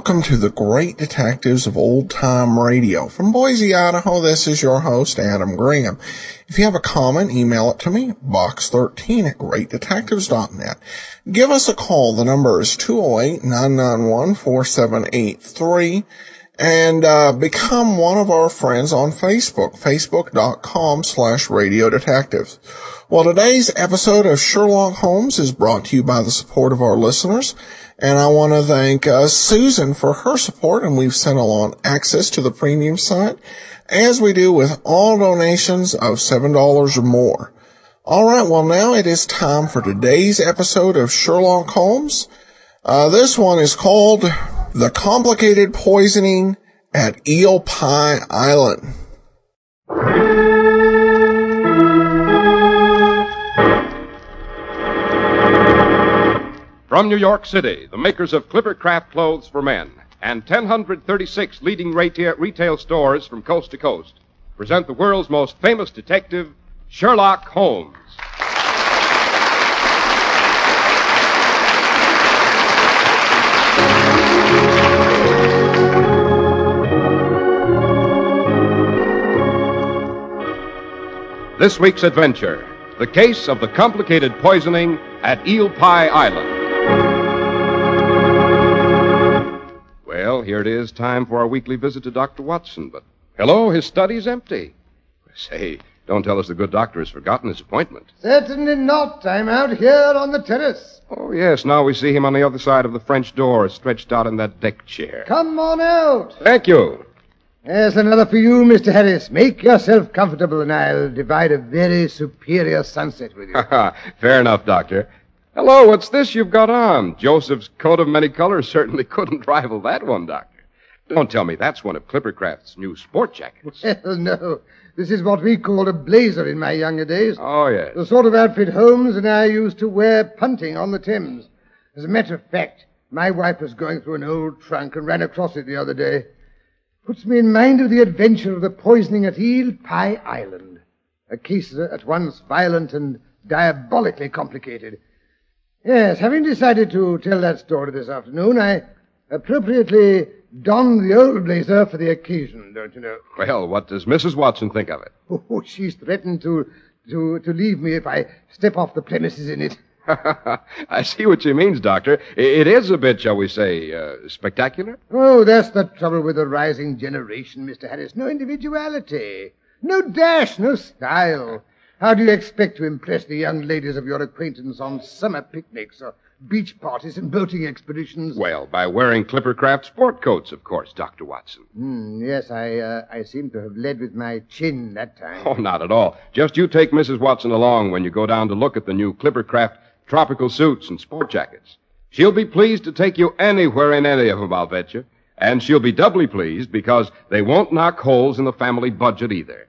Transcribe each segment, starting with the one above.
Welcome to the Great Detectives of Old Time Radio. From Boise, Idaho, this is your host, Adam Graham. If you have a comment, email it to me, box13 at greatdetectives.net. Give us a call. The number is 208-991-4783 and uh, become one of our friends on Facebook, facebook.com slash radio detectives. Well, today's episode of Sherlock Holmes is brought to you by the support of our listeners. And I want to thank uh, Susan for her support, and we've sent along access to the premium site, as we do with all donations of $7 or more. All right, well, now it is time for today's episode of Sherlock Holmes. Uh, this one is called The Complicated Poisoning at Eel Pie Island. From New York City, the makers of Clipper Craft Clothes for Men and 1,036 leading retail stores from coast to coast present the world's most famous detective, Sherlock Holmes. This week's adventure the case of the complicated poisoning at Eel Pie Island. Well, here it is, time for our weekly visit to Dr. Watson, but hello, his study's empty. Say, don't tell us the good doctor has forgotten his appointment. Certainly not. I'm out here on the terrace. Oh, yes, now we see him on the other side of the French door, stretched out in that deck chair. Come on out. Thank you. There's another for you, Mr. Harris. Make yourself comfortable, and I'll divide a very superior sunset with you. Fair enough, Doctor. Hello, what's this you've got on? Joseph's coat of many colors certainly couldn't rival that one, Doctor. Don't tell me that's one of Clippercraft's new sport jackets. Well, no. This is what we called a blazer in my younger days. Oh, yes. The sort of outfit Holmes and I used to wear punting on the Thames. As a matter of fact, my wife was going through an old trunk and ran across it the other day. Puts me in mind of the adventure of the poisoning at Eel Pie Island. A case at once violent and diabolically complicated. Yes, having decided to tell that story this afternoon, I appropriately donned the old blazer for the occasion, don't you know? Well, what does Mrs. Watson think of it? Oh, she's threatened to, to, to leave me if I step off the premises in it. I see what she means, Doctor. It is a bit, shall we say, uh, spectacular? Oh, that's the trouble with the rising generation, Mr. Harris. No individuality, no dash, no style. How do you expect to impress the young ladies of your acquaintance on summer picnics or beach parties and boating expeditions? Well, by wearing Clippercraft sport coats, of course, Dr. Watson. Mm, yes, I, uh, I seem to have led with my chin that time. Oh, not at all. Just you take Mrs. Watson along when you go down to look at the new Clippercraft tropical suits and sport jackets. She'll be pleased to take you anywhere in any of them, I'll bet you. And she'll be doubly pleased because they won't knock holes in the family budget either.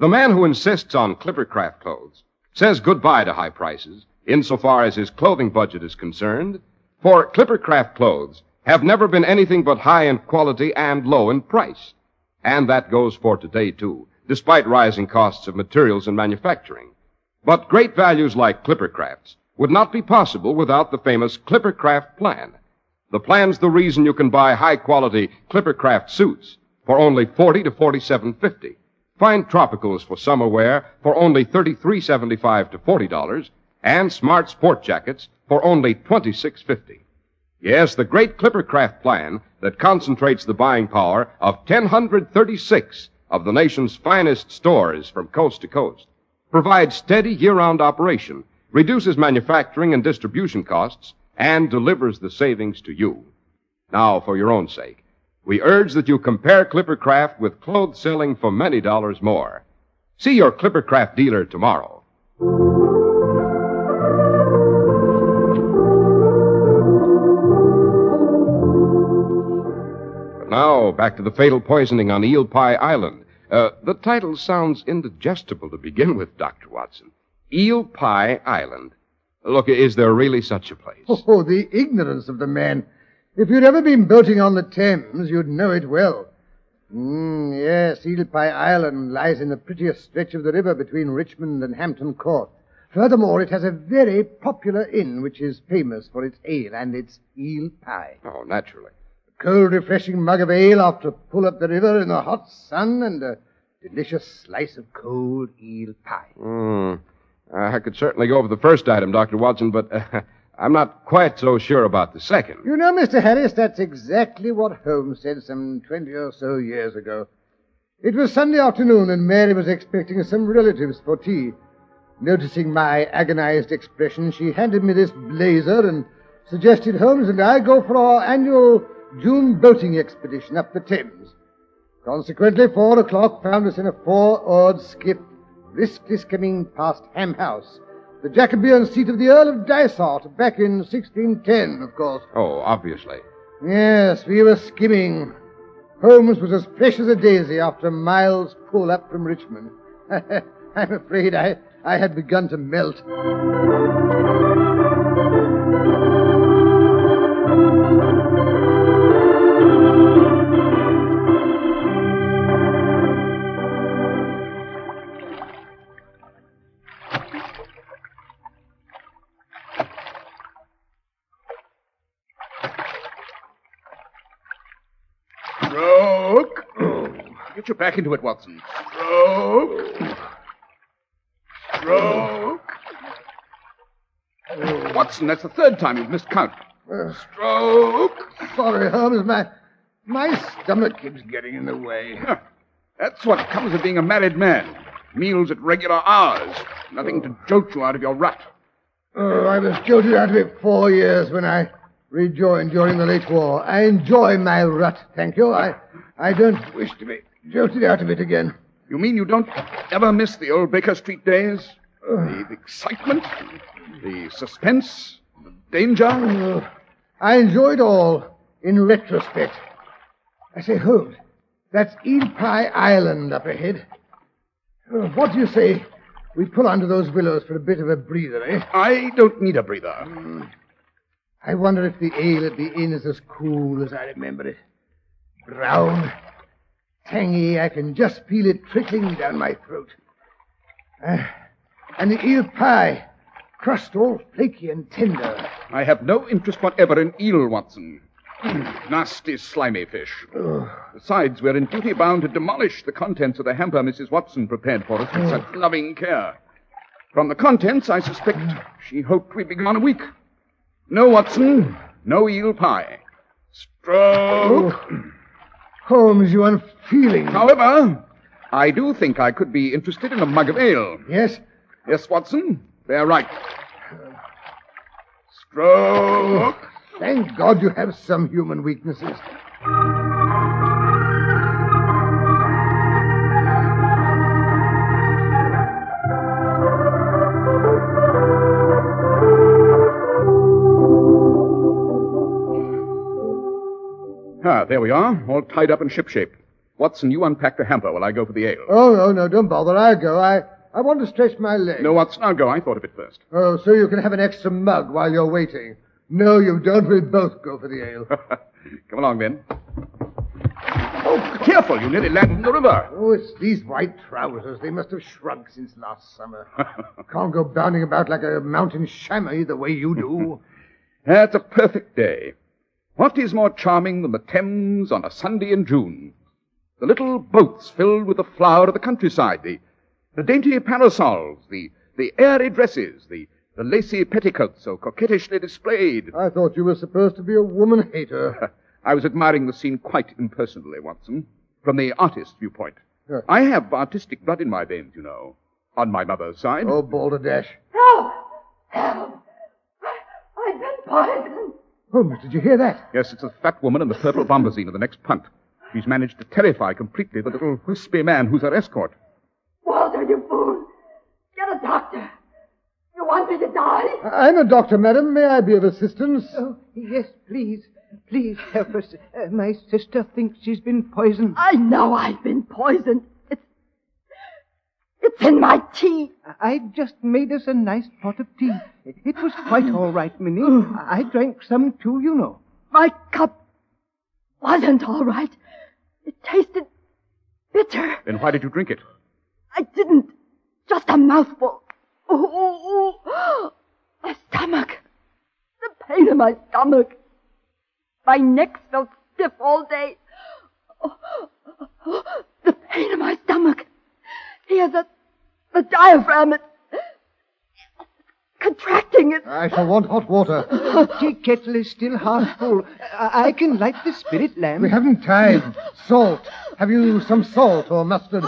The man who insists on Clippercraft clothes says goodbye to high prices insofar as his clothing budget is concerned, for Clippercraft clothes have never been anything but high in quality and low in price. And that goes for today too, despite rising costs of materials and manufacturing. But great values like Clippercraft's would not be possible without the famous Clippercraft plan. The plan's the reason you can buy high quality Clippercraft suits for only 40 to 47.50 Find tropicals for summer wear for only $33.75 to $40 and smart sport jackets for only $26.50. Yes, the great Clippercraft plan that concentrates the buying power of 1,036 of the nation's finest stores from coast to coast provides steady year-round operation, reduces manufacturing and distribution costs, and delivers the savings to you. Now, for your own sake, we urge that you compare Clippercraft with clothes selling for many dollars more. See your Clippercraft dealer tomorrow. But Now, back to the fatal poisoning on Eel Pie Island. Uh, the title sounds indigestible to begin with, Dr. Watson. Eel Pie Island. Look, is there really such a place? Oh, the ignorance of the man. If you'd ever been boating on the Thames, you'd know it well. Mm, yes, Eel Pie Island lies in the prettiest stretch of the river between Richmond and Hampton Court. Furthermore, it has a very popular inn which is famous for its ale and its eel pie. Oh, naturally. A cold, refreshing mug of ale after a pull up the river in the hot sun and a delicious slice of cold eel pie. Hmm. I could certainly go over the first item, Dr. Watson, but uh, I'm not quite so sure about the second. You know, Mr. Harris, that's exactly what Holmes said some 20 or so years ago. It was Sunday afternoon, and Mary was expecting some relatives for tea. Noticing my agonized expression, she handed me this blazer and suggested Holmes and I go for our annual June boating expedition up the Thames. Consequently, four o'clock found us in a four-oared skiff, briskly skimming past Ham House, the Jacobean seat of the Earl of Dysart, back in 1610, of course. Oh, obviously. Yes, we were skimming. Holmes was as fresh as a daisy after a mile's pull up from Richmond. I'm afraid I, I had begun to melt. Get your back into it, Watson. Stroke. Stroke. Watson, that's the third time you've missed count. Uh, Stroke. sorry, Holmes, my, my stomach keeps getting in the way. Huh. That's what comes of being a married man. Meals at regular hours. Nothing to jolt you out of your rut. Oh, I was jolted out of it four years when I rejoined during the late war. I enjoy my rut, thank you. I, I don't wish to be jolted out of it again. You mean you don't ever miss the old Baker Street days? The, the excitement, the suspense, the danger? I enjoy it all in retrospect. I say, Holmes, that's Eel Pie Island up ahead. What do you say we pull under those willows for a bit of a breather, eh? I don't need a breather. I wonder if the ale at the inn is as cool as I remember it. Brown, tangy, I can just feel it trickling down my throat. Ah, and the eel pie, crust all flaky and tender. I have no interest whatever in eel, Watson. Nasty, slimy fish. Oh, Besides, we're in duty bound to demolish the contents of the hamper Mrs. Watson prepared for us with such loving care. From the contents, I suspect she hoped we'd be gone a week. No, Watson, no eel pie. Stroke. Holmes, you unfeeling. However, I do think I could be interested in a mug of ale. Yes? Yes, Watson, they're right. Stroke. Thank God you have some human weaknesses. Ah, there we are, all tied up in shipshape. Watson, you unpack the hamper while I go for the ale. Oh, no, no, don't bother. I'll go. I, I want to stretch my legs. No, Watson, I'll go. I thought of it first. Oh, so you can have an extra mug while you're waiting. No, you don't. We'll both go for the ale. Come along, then. Oh, careful. You nearly landed in the river. Oh, it's these white trousers. They must have shrunk since last summer. Can't go bounding about like a mountain chamois the way you do. That's a perfect day. What is more charming than the Thames on a Sunday in June? The little boats filled with the flower of the countryside, the, the dainty parasols, the, the airy dresses, the, the lacy petticoats so coquettishly displayed. I thought you were supposed to be a woman hater. I was admiring the scene quite impersonally, Watson, from the artist's viewpoint. Yeah. I have artistic blood in my veins, you know, on my mother's side. Oh, balderdash. Help! Help! I, I've been poisoned. Holmes, did you hear that? Yes, it's the fat woman in the purple bombazine of the next punt. She's managed to terrify completely the little wispy man who's her escort. Walter, you fool! Get a doctor. You want me to die? I'm a doctor, madam. May I be of assistance? Oh, yes, please. Please help us. Uh, my sister thinks she's been poisoned. I know I've been poisoned. It's. It's in my tea. I just made us a nice pot of tea. It was quite all right, Minnie. I drank some too, you know. My cup wasn't all right. It tasted bitter. Then why did you drink it? I didn't. Just a mouthful. Oh, oh, oh. my stomach. The pain in my stomach. My neck felt stiff all day. Oh, oh, oh, oh. the pain in my stomach. Here, the, the diaphragm, it's contracting. It's... I shall want hot water. The tea kettle is still half full. I, I can light the spirit lamp. We haven't time. Salt. Have you some salt or mustard?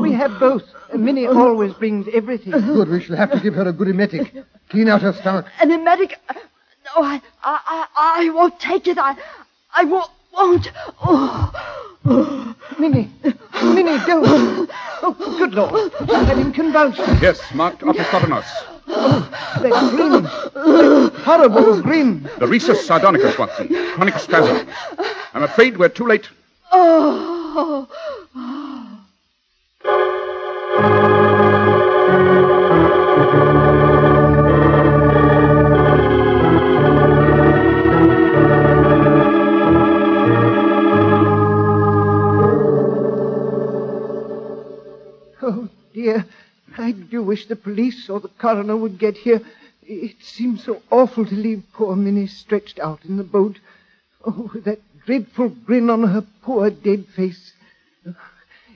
We have both. Minnie always brings everything. Good. We shall have to give her a good emetic. Clean out her stomach. An emetic. No, I, I, I, I won't take it. I, I won't. Won't. Oh. Minnie, Minnie, don't. Oh, good Lord. She's having convulsions. Yes, marked opisthotonos. That grin. That horrible grin. The risus sardonicus, Watson. Chronic spasm. I'm afraid we're too late. Oh. Dear. I do wish the police or the coroner would get here. It seems so awful to leave poor Minnie stretched out in the boat. Oh, that dreadful grin on her poor dead face.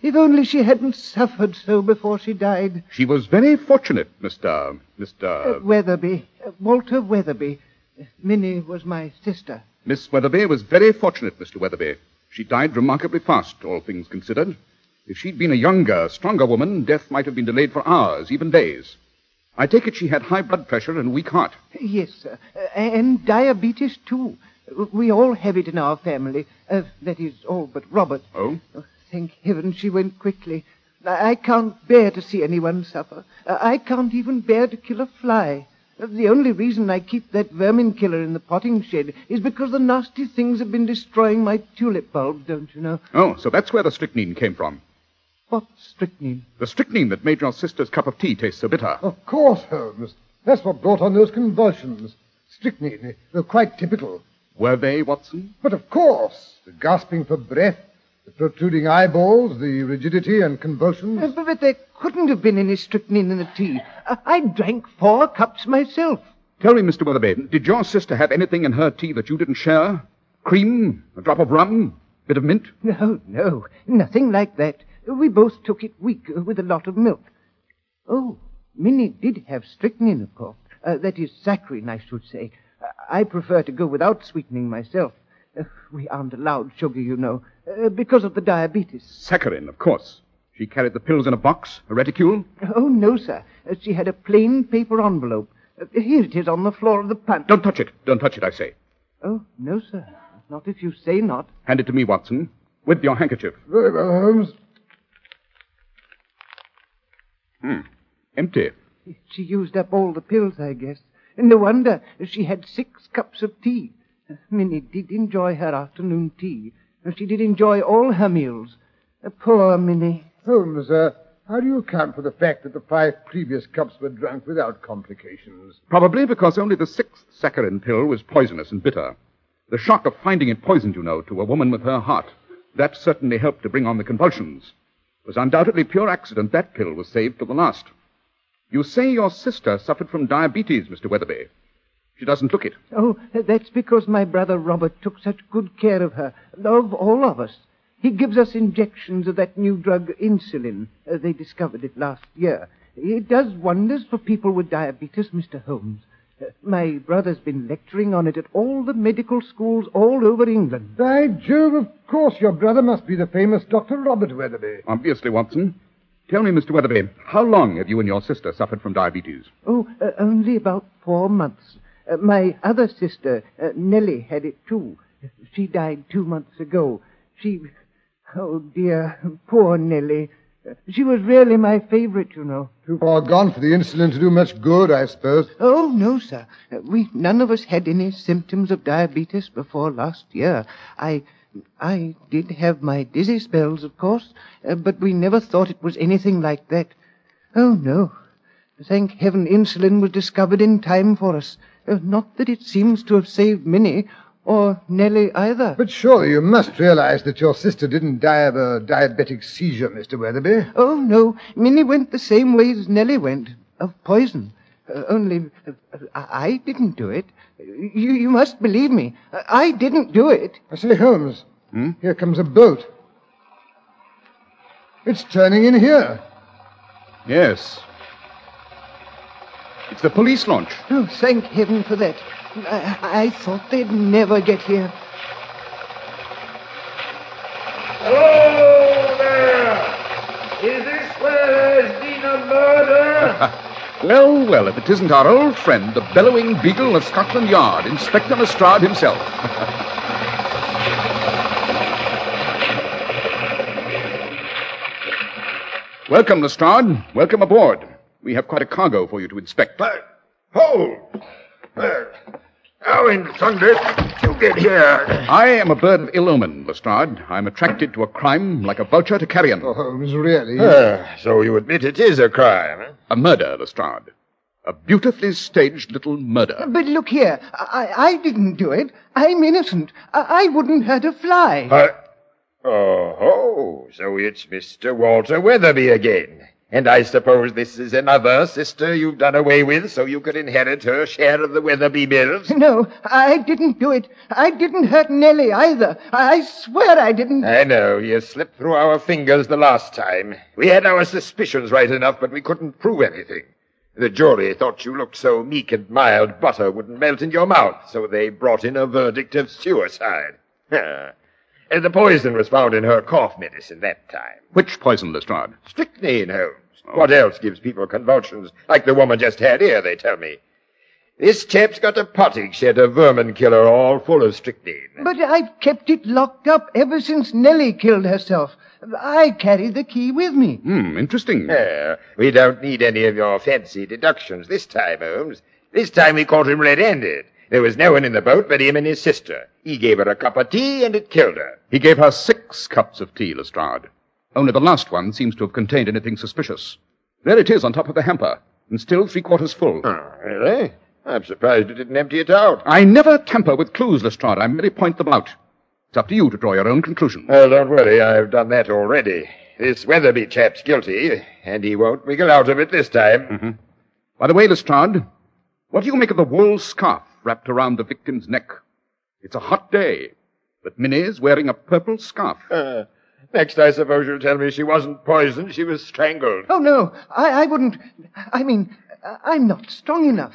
If only she hadn't suffered so before she died. She was very fortunate, Mr. Mr. Uh, Weatherby, uh, Walter Weatherby. Uh, Minnie was my sister. Miss Weatherby was very fortunate, Mr. Weatherby. She died remarkably fast, all things considered. If she'd been a younger, stronger woman, death might have been delayed for hours, even days. I take it she had high blood pressure and weak heart. Yes, sir. And diabetes, too. We all have it in our family. Uh, that is, all but Robert. Oh? Oh, thank heaven she went quickly. I can't bear to see anyone suffer. Uh, I can't even bear to kill a fly. Uh, The only reason I keep that vermin killer in the potting shed is because the nasty things have been destroying my tulip bulbs, don't you know? Oh, so that's where the strychnine came from. What strychnine? The strychnine that made your sister's cup of tea taste so bitter. Of course, Holmes. That's what brought on those convulsions. Strychnine. They're quite typical. Were they, Watson? But of course, the gasping for breath, the protruding eyeballs, the rigidity and convulsions. Uh, But, but there couldn't have been any strychnine in the tea. I, I drank four cups myself. Tell me, Mr. Weatherby, did your sister have anything in her tea that you didn't share? Cream? A drop of rum? Bit of mint? No, no, nothing like that. We both took it weak with a lot of milk. Oh, Minnie did have strychnine, of course. Uh, that is saccharine, I should say. Uh, I prefer to go without sweetening myself. Uh, we aren't allowed sugar, you know, uh, because of the diabetes. Saccharin, of course. She carried the pills in a box, a reticule. Oh, no, sir. Uh, she had a plain paper envelope. Uh, here it is on the floor of the punt. Don't touch it. Don't touch it, I say. Oh, no, sir. Not if you say not. Hand it to me, Watson, with your handkerchief. Very well, Holmes. Hmm. Empty. She used up all the pills, I guess. No wonder she had six cups of tea. Minnie did enjoy her afternoon tea. She did enjoy all her meals. Uh, Poor Minnie. Holmes, uh, how do you account for the fact that the five previous cups were drunk without complications? Probably because only the sixth saccharin pill was poisonous and bitter. The shock of finding it poisoned, you know, to a woman with her heart. That certainly helped to bring on the convulsions. It was undoubtedly pure accident that pill was saved till the last. You say your sister suffered from diabetes, Mr. Weatherby. She doesn't look it. Oh, that's because my brother Robert took such good care of her, of all of us. He gives us injections of that new drug, insulin. Uh, they discovered it last year. It does wonders for people with diabetes, Mr. Holmes. Uh, my brother's been lecturing on it at all the medical schools all over England. By Jove, of course your brother must be the famous Dr. Robert Weatherby. Obviously, Watson. Tell me, Mr. Weatherby, how long have you and your sister suffered from diabetes? Oh, uh, only about four months. Uh, my other sister, uh, Nellie, had it too. She died two months ago. She. Oh, dear, poor Nellie. She was really my favorite, you know. Too far gone for the insulin to do much good, I suppose. Oh, no, sir. We none of us had any symptoms of diabetes before last year. I I did have my dizzy spells, of course, uh, but we never thought it was anything like that. Oh, no. Thank heaven insulin was discovered in time for us. Uh, not that it seems to have saved Minnie, or Nellie either. But surely you must realize that your sister didn't die of a diabetic seizure, Mr. Weatherby. Oh, no. Minnie went the same way as Nellie went, of poison. Uh, only, uh, I I didn't do it. You, you must believe me. I didn't do it. I say, Holmes, here comes a boat. It's turning in here. Yes. It's the police launch. Oh, thank heaven for that. I, I thought they'd never get here. Hello there! Is this where there's been a murder? Well, well, if it isn't our old friend, the bellowing beagle of Scotland Yard, Inspector Lestrade himself. Welcome, Lestrade. Welcome aboard. We have quite a cargo for you to inspect. But, hold! Well, how in thunder did you get here? I am a bird of ill omen, Lestrade. I'm attracted to a crime like a vulture to carrion. Oh, Holmes, really? Ah, so you admit it is a crime, eh? A murder, Lestrade. A beautifully staged little murder. But look here. I, I didn't do it. I'm innocent. I, I wouldn't hurt a fly. But, oh, ho, so it's Mr. Walter Weatherby again. And I suppose this is another sister you've done away with so you could inherit her share of the Weatherby mills? No, I didn't do it. I didn't hurt Nellie either. I swear I didn't. I know, you slipped through our fingers the last time. We had our suspicions right enough, but we couldn't prove anything. The jury thought you looked so meek and mild butter wouldn't melt in your mouth, so they brought in a verdict of suicide. and the poison was found in her cough medicine that time. Which poison, Lestrade? Strychnine, Holmes. What else gives people convulsions like the woman just had here, they tell me? This chap's got a potting shed of vermin killer all full of strychnine. But I've kept it locked up ever since Nellie killed herself. I carry the key with me. Hmm, interesting. Eh, we don't need any of your fancy deductions this time, Holmes. This time we caught him red-handed. There was no one in the boat but him and his sister. He gave her a cup of tea and it killed her. He gave her six cups of tea, Lestrade. Only the last one seems to have contained anything suspicious. There it is on top of the hamper, and still three quarters full. Oh, really? I'm surprised you didn't empty it out. I never tamper with clues, Lestrade. I merely point them out. It's up to you to draw your own conclusion. Well, don't worry, I've done that already. This Weatherby chap's guilty, and he won't wiggle out of it this time. Mm-hmm. By the way, Lestrade, what do you make of the wool scarf wrapped around the victim's neck? It's a hot day, but Minnie's wearing a purple scarf. Uh, next, I suppose you'll tell me she wasn't poisoned, she was strangled. Oh, no, I, I wouldn't. I mean, I- I'm not strong enough.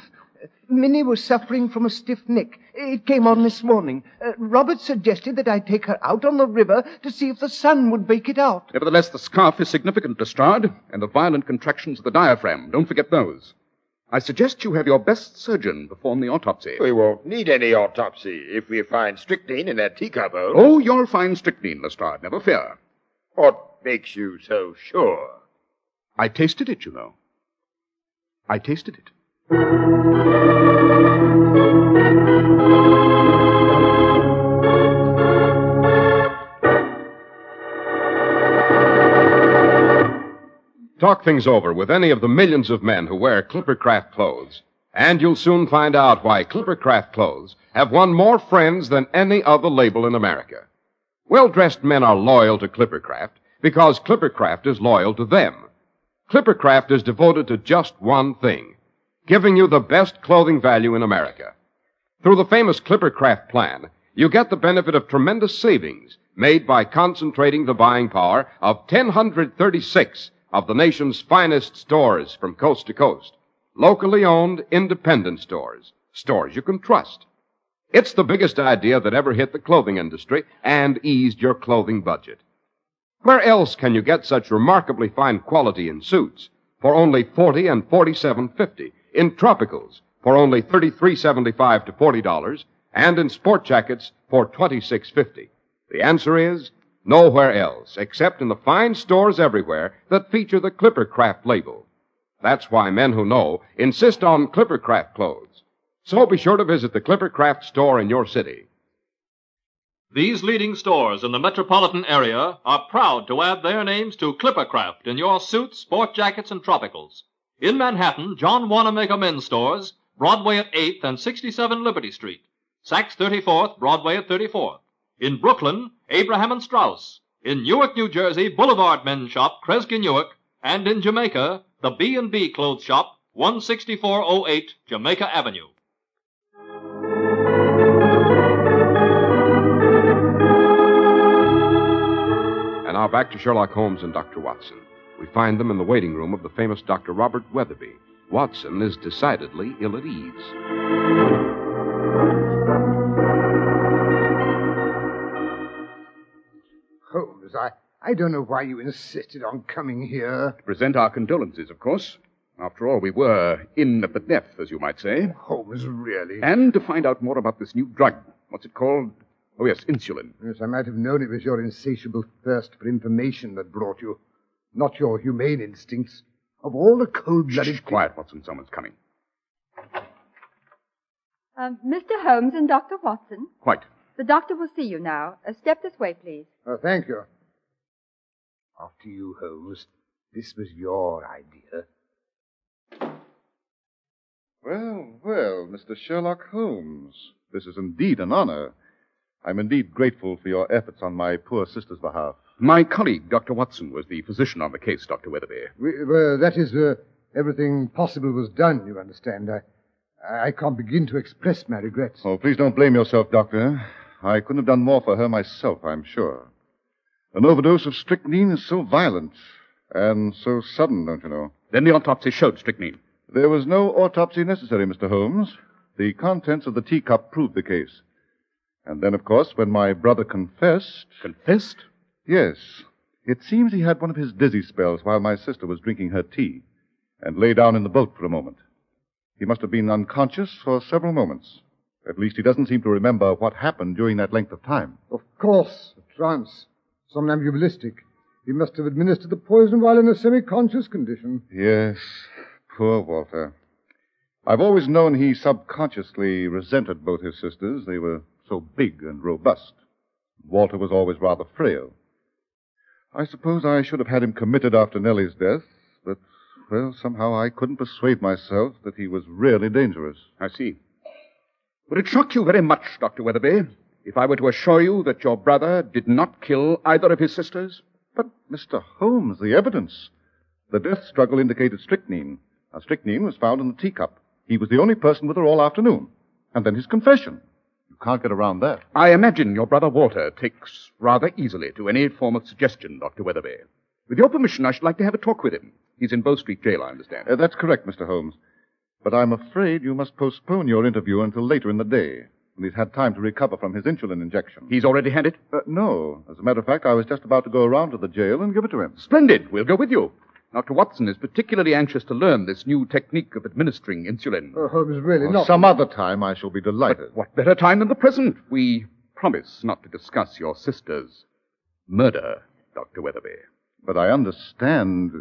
Minnie was suffering from a stiff neck. It came on this morning. Uh, Robert suggested that I take her out on the river to see if the sun would bake it out. Nevertheless, the scarf is significant, Lestrade, and the violent contractions of the diaphragm. Don't forget those. I suggest you have your best surgeon perform the autopsy. We won't need any autopsy if we find strychnine in that teacup hole. Oh, you'll find strychnine, Lestrade, never fear. What makes you so sure? I tasted it, you know. I tasted it. Talk things over with any of the millions of men who wear Clippercraft clothes, and you'll soon find out why Clippercraft clothes have won more friends than any other label in America. Well-dressed men are loyal to Clippercraft because Clippercraft is loyal to them. Clippercraft is devoted to just one thing, giving you the best clothing value in America. Through the famous Clippercraft plan, you get the benefit of tremendous savings made by concentrating the buying power of 1,036 of the nation's finest stores from coast to coast. Locally owned, independent stores. Stores you can trust. It's the biggest idea that ever hit the clothing industry and eased your clothing budget. Where else can you get such remarkably fine quality in suits for only 40 and 47.50, in tropicals for only 33.75 to $40, and in sport jackets for 26.50? The answer is Nowhere else, except in the fine stores everywhere that feature the Clippercraft label. That's why men who know insist on Clippercraft clothes. So be sure to visit the Clippercraft store in your city. These leading stores in the metropolitan area are proud to add their names to Clippercraft in your suits, sport jackets, and tropicals. In Manhattan, John Wanamaker Men's Stores, Broadway at 8th and 67 Liberty Street. Saks 34th, Broadway at 34th. In Brooklyn, Abraham and Straus. In Newark, New Jersey, Boulevard Men's Shop, Kresge Newark. And in Jamaica, the B&B Clothes Shop, 16408 Jamaica Avenue. And now back to Sherlock Holmes and Dr. Watson. We find them in the waiting room of the famous Dr. Robert Weatherby. Watson is decidedly ill at ease. Holmes, I, I don't know why you insisted on coming here. To present our condolences, of course. After all, we were in at the depth, as you might say. Holmes, really? And to find out more about this new drug. What's it called? Oh, yes, insulin. Yes, I might have known it was your insatiable thirst for information that brought you, not your humane instincts. Of all the cold-blooded... Shh, quiet, Watson. Someone's coming. Um, Mr. Holmes and Dr. Watson, Quite. the doctor will see you now. Uh, step this way, please. Oh, thank you. After you, Holmes. This was your idea. Well, well, Mr. Sherlock Holmes. This is indeed an honor. I'm indeed grateful for your efforts on my poor sister's behalf. My colleague, Dr. Watson, was the physician on the case, Dr. Weatherby. We, well, that is, uh, everything possible was done, you understand. I, I can't begin to express my regrets. Oh, please don't blame yourself, Doctor. I couldn't have done more for her myself, I'm sure. An overdose of strychnine is so violent and so sudden, don't you know? Then the autopsy showed strychnine. There was no autopsy necessary, Mr. Holmes. The contents of the teacup proved the case. And then, of course, when my brother confessed. Confessed? Yes. It seems he had one of his dizzy spells while my sister was drinking her tea and lay down in the boat for a moment. He must have been unconscious for several moments. At least he doesn't seem to remember what happened during that length of time. Of course, a trance. Somnambulistic. He must have administered the poison while in a semi-conscious condition. Yes, poor Walter. I've always known he subconsciously resented both his sisters. They were so big and robust. Walter was always rather frail. I suppose I should have had him committed after Nellie's death, but, well, somehow I couldn't persuade myself that he was really dangerous. I see. Would it shock you very much, Dr. Weatherby, if I were to assure you that your brother did not kill either of his sisters? But, Mr. Holmes, the evidence. The death struggle indicated strychnine. Now, strychnine was found in the teacup. He was the only person with her all afternoon. And then his confession. You can't get around that. I imagine your brother Walter takes rather easily to any form of suggestion, Dr. Weatherby. With your permission, I should like to have a talk with him. He's in Bow Street Jail, I understand. Uh, that's correct, Mr. Holmes. But I'm afraid you must postpone your interview until later in the day, when he's had time to recover from his insulin injection. He's already had it? Uh, no. As a matter of fact, I was just about to go around to the jail and give it to him. Splendid. We'll go with you. Dr. Watson is particularly anxious to learn this new technique of administering insulin. Oh, Holmes, really Well, not. Some other time I shall be delighted. What better time than the present? We promise not to discuss your sister's murder, Dr. Weatherby. But I understand.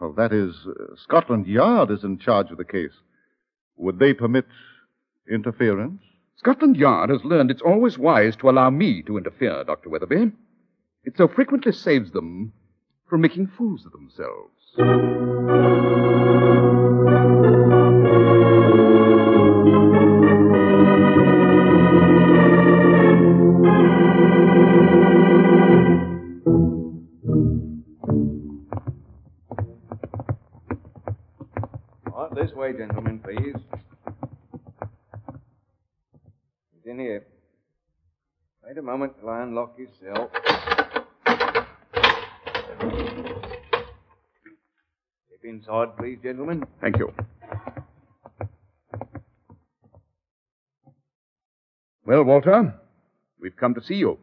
Well, that is, uh, Scotland Yard is in charge of the case. Would they permit interference? Scotland Yard has learned it's always wise to allow me to interfere, Dr. Weatherby. It so frequently saves them from making fools of themselves. Please, gentlemen. Thank you. Well, Walter, we've come to see you.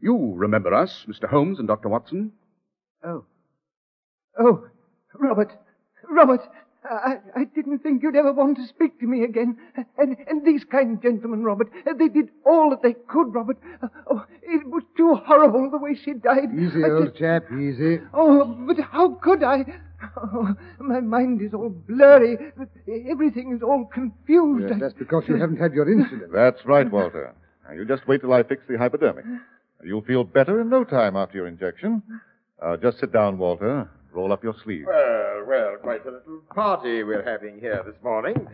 You remember us, Mr. Holmes and Dr. Watson? Oh. Oh, Robert. Robert, I, I didn't think you'd ever want to speak to me again. And, and these kind gentlemen, Robert, they did all that they could, Robert. Oh, it was too horrible the way she died. Easy, I old just- chap, easy. Oh, but how could I? Oh, my mind is all blurry. Everything is all confused. Yes, that's because you haven't had your insulin. That's right, Walter. Now, you just wait till I fix the hypodermic. You'll feel better in no time after your injection. Uh, just sit down, Walter. Roll up your sleeve. Well, well, quite a little party we're having here this morning.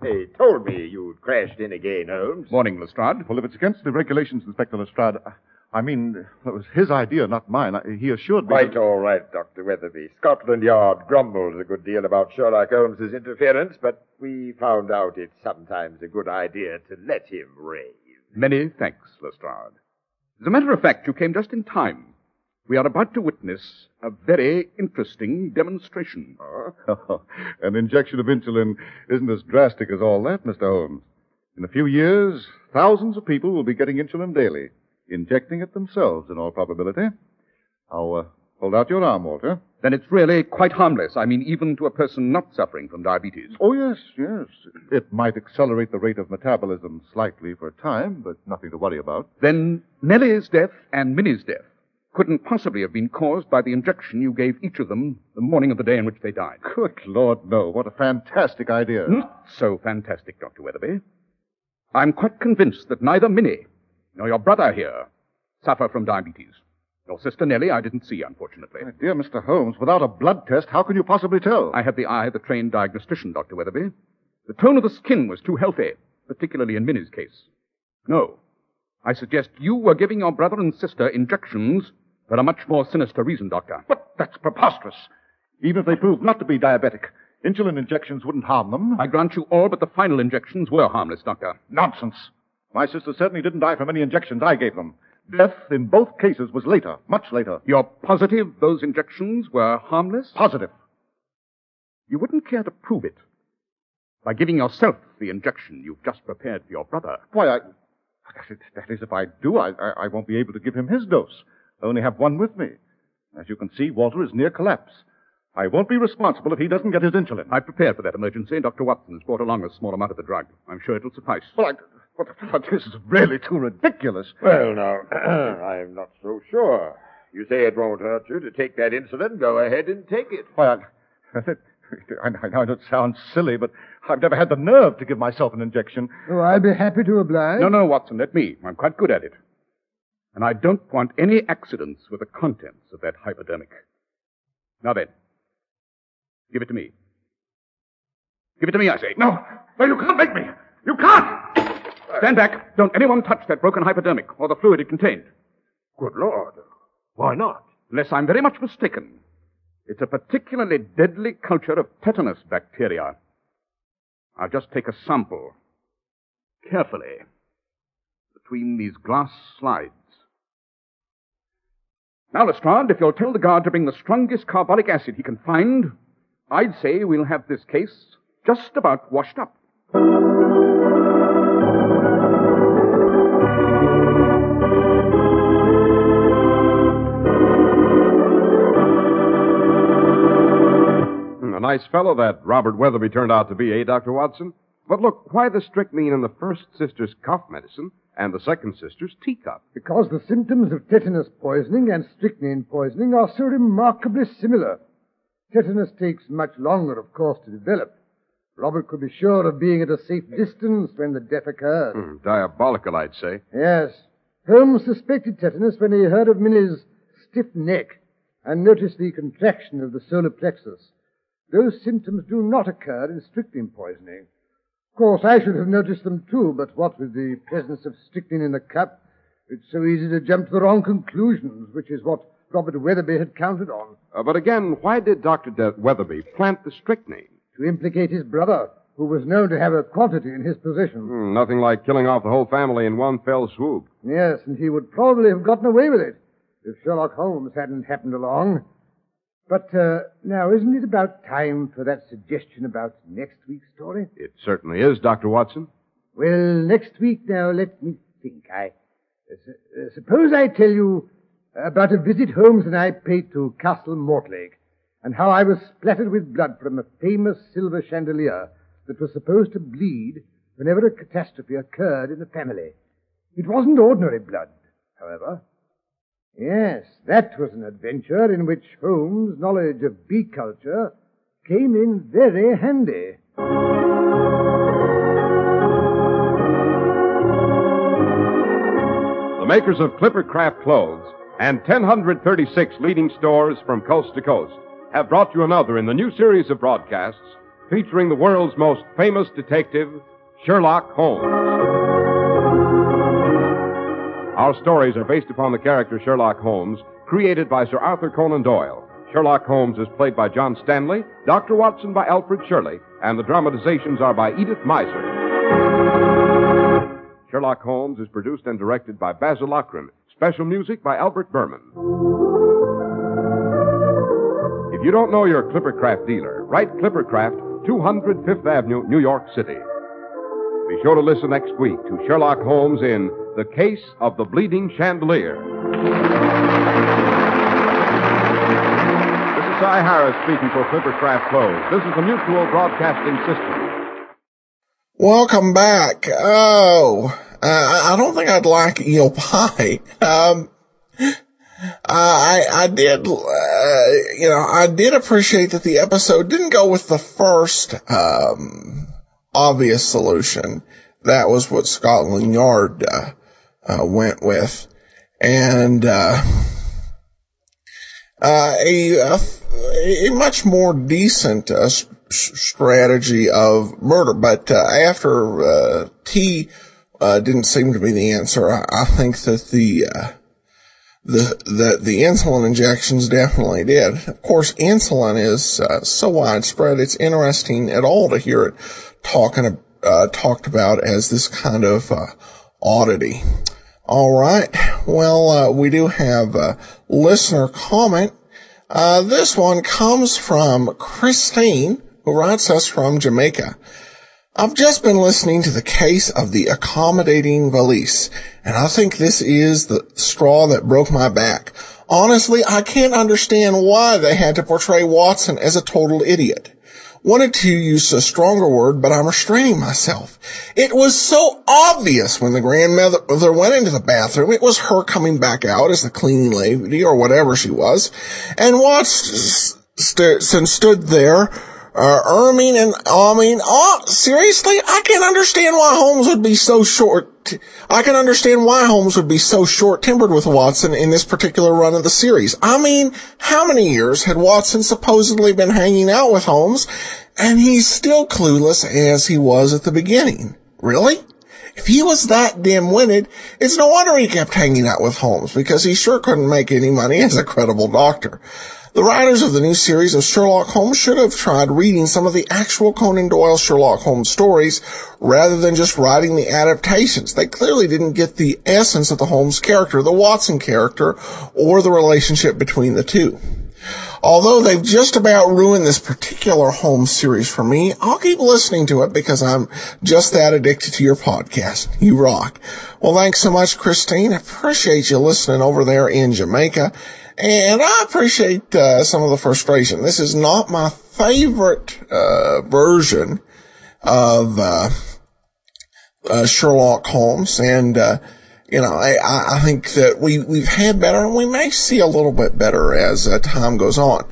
They told me you'd crashed in again, Holmes. Morning, Lestrade. Well, if it's against the regulations, Inspector Lestrade, I- I mean, it was his idea, not mine. I- He assured me. Quite all right, Dr. Weatherby. Scotland Yard grumbles a good deal about Sherlock Holmes's interference, but we found out it's sometimes a good idea to let him rave. Many thanks, Lestrade. As a matter of fact, you came just in time. We are about to witness a very interesting demonstration. An injection of insulin isn't as drastic as all that, Mr. Holmes. In a few years, thousands of people will be getting insulin daily, injecting it themselves, in all probability. Now, uh, hold out your arm, Walter. Then it's really quite harmless. I mean, even to a person not suffering from diabetes. Oh, yes, yes. It might accelerate the rate of metabolism slightly for a time, but nothing to worry about. Then Nellie's death and Minnie's death couldn't possibly have been caused by the injection you gave each of them the morning of the day in which they died. Good Lord, no. What a fantastic idea. Not so fantastic, Dr. Weatherby. I'm quite convinced that neither Minnie nor your brother here suffer from diabetes. Your sister Nellie I didn't see, unfortunately. My dear Mr. Holmes, without a blood test, how can you possibly tell? I had the eye of the trained diagnostician, Dr. Weatherby. The tone of the skin was too healthy, particularly in Minnie's case. No. I suggest you were giving your brother and sister injections for a much more sinister reason, Doctor. But that's preposterous. Even if they prove not to be diabetic, insulin injections wouldn't harm them. I grant you all but the final injections were harmless, Doctor. Nonsense. My sister certainly didn't die from any injections I gave them. Death in both cases was later, much later. You're positive those injections were harmless? Positive. You wouldn't care to prove it by giving yourself the injection you've just prepared for your brother. Why, I. That is, that is if I do, I, I, I won't be able to give him his dose. I only have one with me. As you can see, Walter is near collapse. I won't be responsible if he doesn't get his insulin. I prepared for that emergency. Dr. Watson has brought along a small amount of the drug. I'm sure it'll suffice. Well, I, but, but this is really too ridiculous. Well, now, I'm not so sure. You say it won't hurt you to take that insulin. Go ahead and take it. Why, I, I, I know it sounds silly, but I've never had the nerve to give myself an injection. Oh, I'll be happy to oblige. No, no, Watson, let me. I'm quite good at it. And I don't want any accidents with the contents of that hypodermic. Now then, give it to me. Give it to me, I say. No, no, you can't make me. You can't. Stand back. Don't anyone touch that broken hypodermic or the fluid it contained. Good Lord. Why not? Unless I'm very much mistaken. It's a particularly deadly culture of tetanus bacteria. I'll just take a sample. Carefully. Between these glass slides. Now, Lestrade, if you'll tell the guard to bring the strongest carbolic acid he can find, I'd say we'll have this case just about washed up. Hmm, A nice fellow that Robert Weatherby turned out to be, eh, Dr. Watson? But look, why the strychnine in the first sister's cough medicine and the second sister's teacup? Because the symptoms of tetanus poisoning and strychnine poisoning are so remarkably similar. Tetanus takes much longer, of course, to develop. Robert could be sure of being at a safe distance when the death occurred. Hmm, diabolical, I'd say. Yes. Holmes suspected tetanus when he heard of Minnie's stiff neck and noticed the contraction of the solar plexus. Those symptoms do not occur in strychnine poisoning. Of course, I should have noticed them too, but what with the presence of strychnine in the cup, it's so easy to jump to the wrong conclusions, which is what Robert Weatherby had counted on. Uh, but again, why did Dr. De- Weatherby plant the strychnine? To implicate his brother, who was known to have a quantity in his possession. Hmm, nothing like killing off the whole family in one fell swoop. Yes, and he would probably have gotten away with it if Sherlock Holmes hadn't happened along. But uh, now, isn't it about time for that suggestion about next week's story? It certainly is, Dr. Watson. Well, next week now, let me think. I uh, uh, suppose I tell you about a visit Holmes and I paid to Castle Mortlake, and how I was splattered with blood from a famous silver chandelier that was supposed to bleed whenever a catastrophe occurred in the family. It wasn't ordinary blood, however. Yes, that was an adventure in which Holmes' knowledge of bee culture came in very handy. The makers of Clipper Craft clothes and 1,036 leading stores from coast to coast have brought you another in the new series of broadcasts featuring the world's most famous detective, Sherlock Holmes. Our stories are based upon the character Sherlock Holmes, created by Sir Arthur Conan Doyle. Sherlock Holmes is played by John Stanley, Dr. Watson by Alfred Shirley, and the dramatizations are by Edith Meiser. Sherlock Holmes is produced and directed by Basil Loughrane. Special music by Albert Berman. If you don't know your Clippercraft dealer, write Clippercraft, 200 Fifth Avenue, New York City. Be sure to listen next week to Sherlock Holmes in The Case of the Bleeding Chandelier. This is Cy Harrice speaking for Clippercraft Clothes. This is the Mutual Broadcasting System. Welcome back. Oh, uh, I don't think I'd like eel pie. Um, I, I did, uh, you know, I did appreciate that the episode didn't go with the first, um, obvious solution. That was what Scotland Yard, uh, uh went with. And, uh, uh a, a, a, much more decent, uh, strategy of murder. But uh, after uh, T uh, didn't seem to be the answer, I, I think that the uh, the the the insulin injections definitely did. Of course, insulin is uh, so widespread; it's interesting at all to hear it talking uh, talked about as this kind of oddity. All right. Well, uh, we do have a listener comment. Uh, this one comes from Christine who writes us from Jamaica. I've just been listening to the case of the accommodating valise, and I think this is the straw that broke my back. Honestly, I can't understand why they had to portray Watson as a total idiot. Wanted to use a stronger word, but I'm restraining myself. It was so obvious when the grandmother went into the bathroom. It was her coming back out as the cleaning lady or whatever she was. And watched st- stood there uh, Ermine and mean, oh, seriously, I can't understand why Holmes would be so short. I can understand why Holmes would be so short-tempered with Watson in this particular run of the series. I mean, how many years had Watson supposedly been hanging out with Holmes, and he's still clueless as he was at the beginning? Really? If he was that dim-witted, it's no wonder he kept hanging out with Holmes, because he sure couldn't make any money as a credible doctor. The writers of the new series of Sherlock Holmes should have tried reading some of the actual Conan Doyle Sherlock Holmes stories rather than just writing the adaptations. They clearly didn't get the essence of the Holmes character, the Watson character, or the relationship between the two. Although they've just about ruined this particular home series for me, I'll keep listening to it because I'm just that addicted to your podcast. You rock. Well, thanks so much, Christine. I appreciate you listening over there in Jamaica. And I appreciate uh, some of the frustration. This is not my favorite uh, version of uh, uh Sherlock Holmes, and uh, you know, I, I think that we we've had better, and we may see a little bit better as uh, time goes on.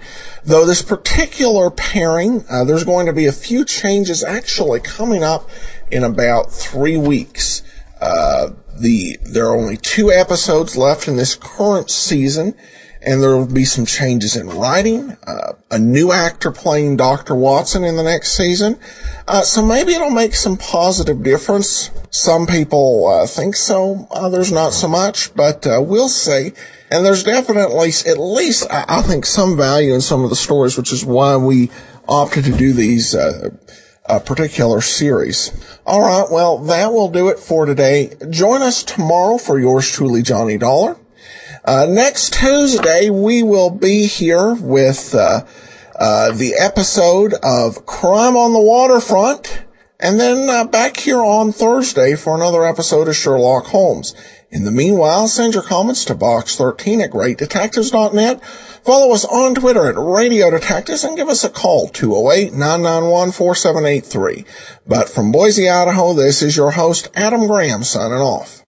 Though this particular pairing, there's going to be a few changes actually coming up in about three weeks. the there are only two episodes left in this current season and there will be some changes in writing, uh, a new actor playing Dr. Watson in the next season. Uh, so maybe it'll make some positive difference. Some people uh, think so, others not so much, but uh, we'll see. And there's definitely, at least, I, I, think, some value in some of the stories, which is why we opted to do these uh, particular series. All right, well, that will do it for today. Join us tomorrow for yours truly, Johnny Dollar. Uh, next Tuesday, we will be here with uh, uh, the episode of Crime on the Waterfront, and then uh, back here on Thursday for another episode of Sherlock Holmes. In the meanwhile, send your comments to box13 at greatdetectives.net. Follow us on Twitter at Radio Detectives and give us a call, 208-991-4783. But from Boise, Idaho, this is your host, Adam Graham, signing off.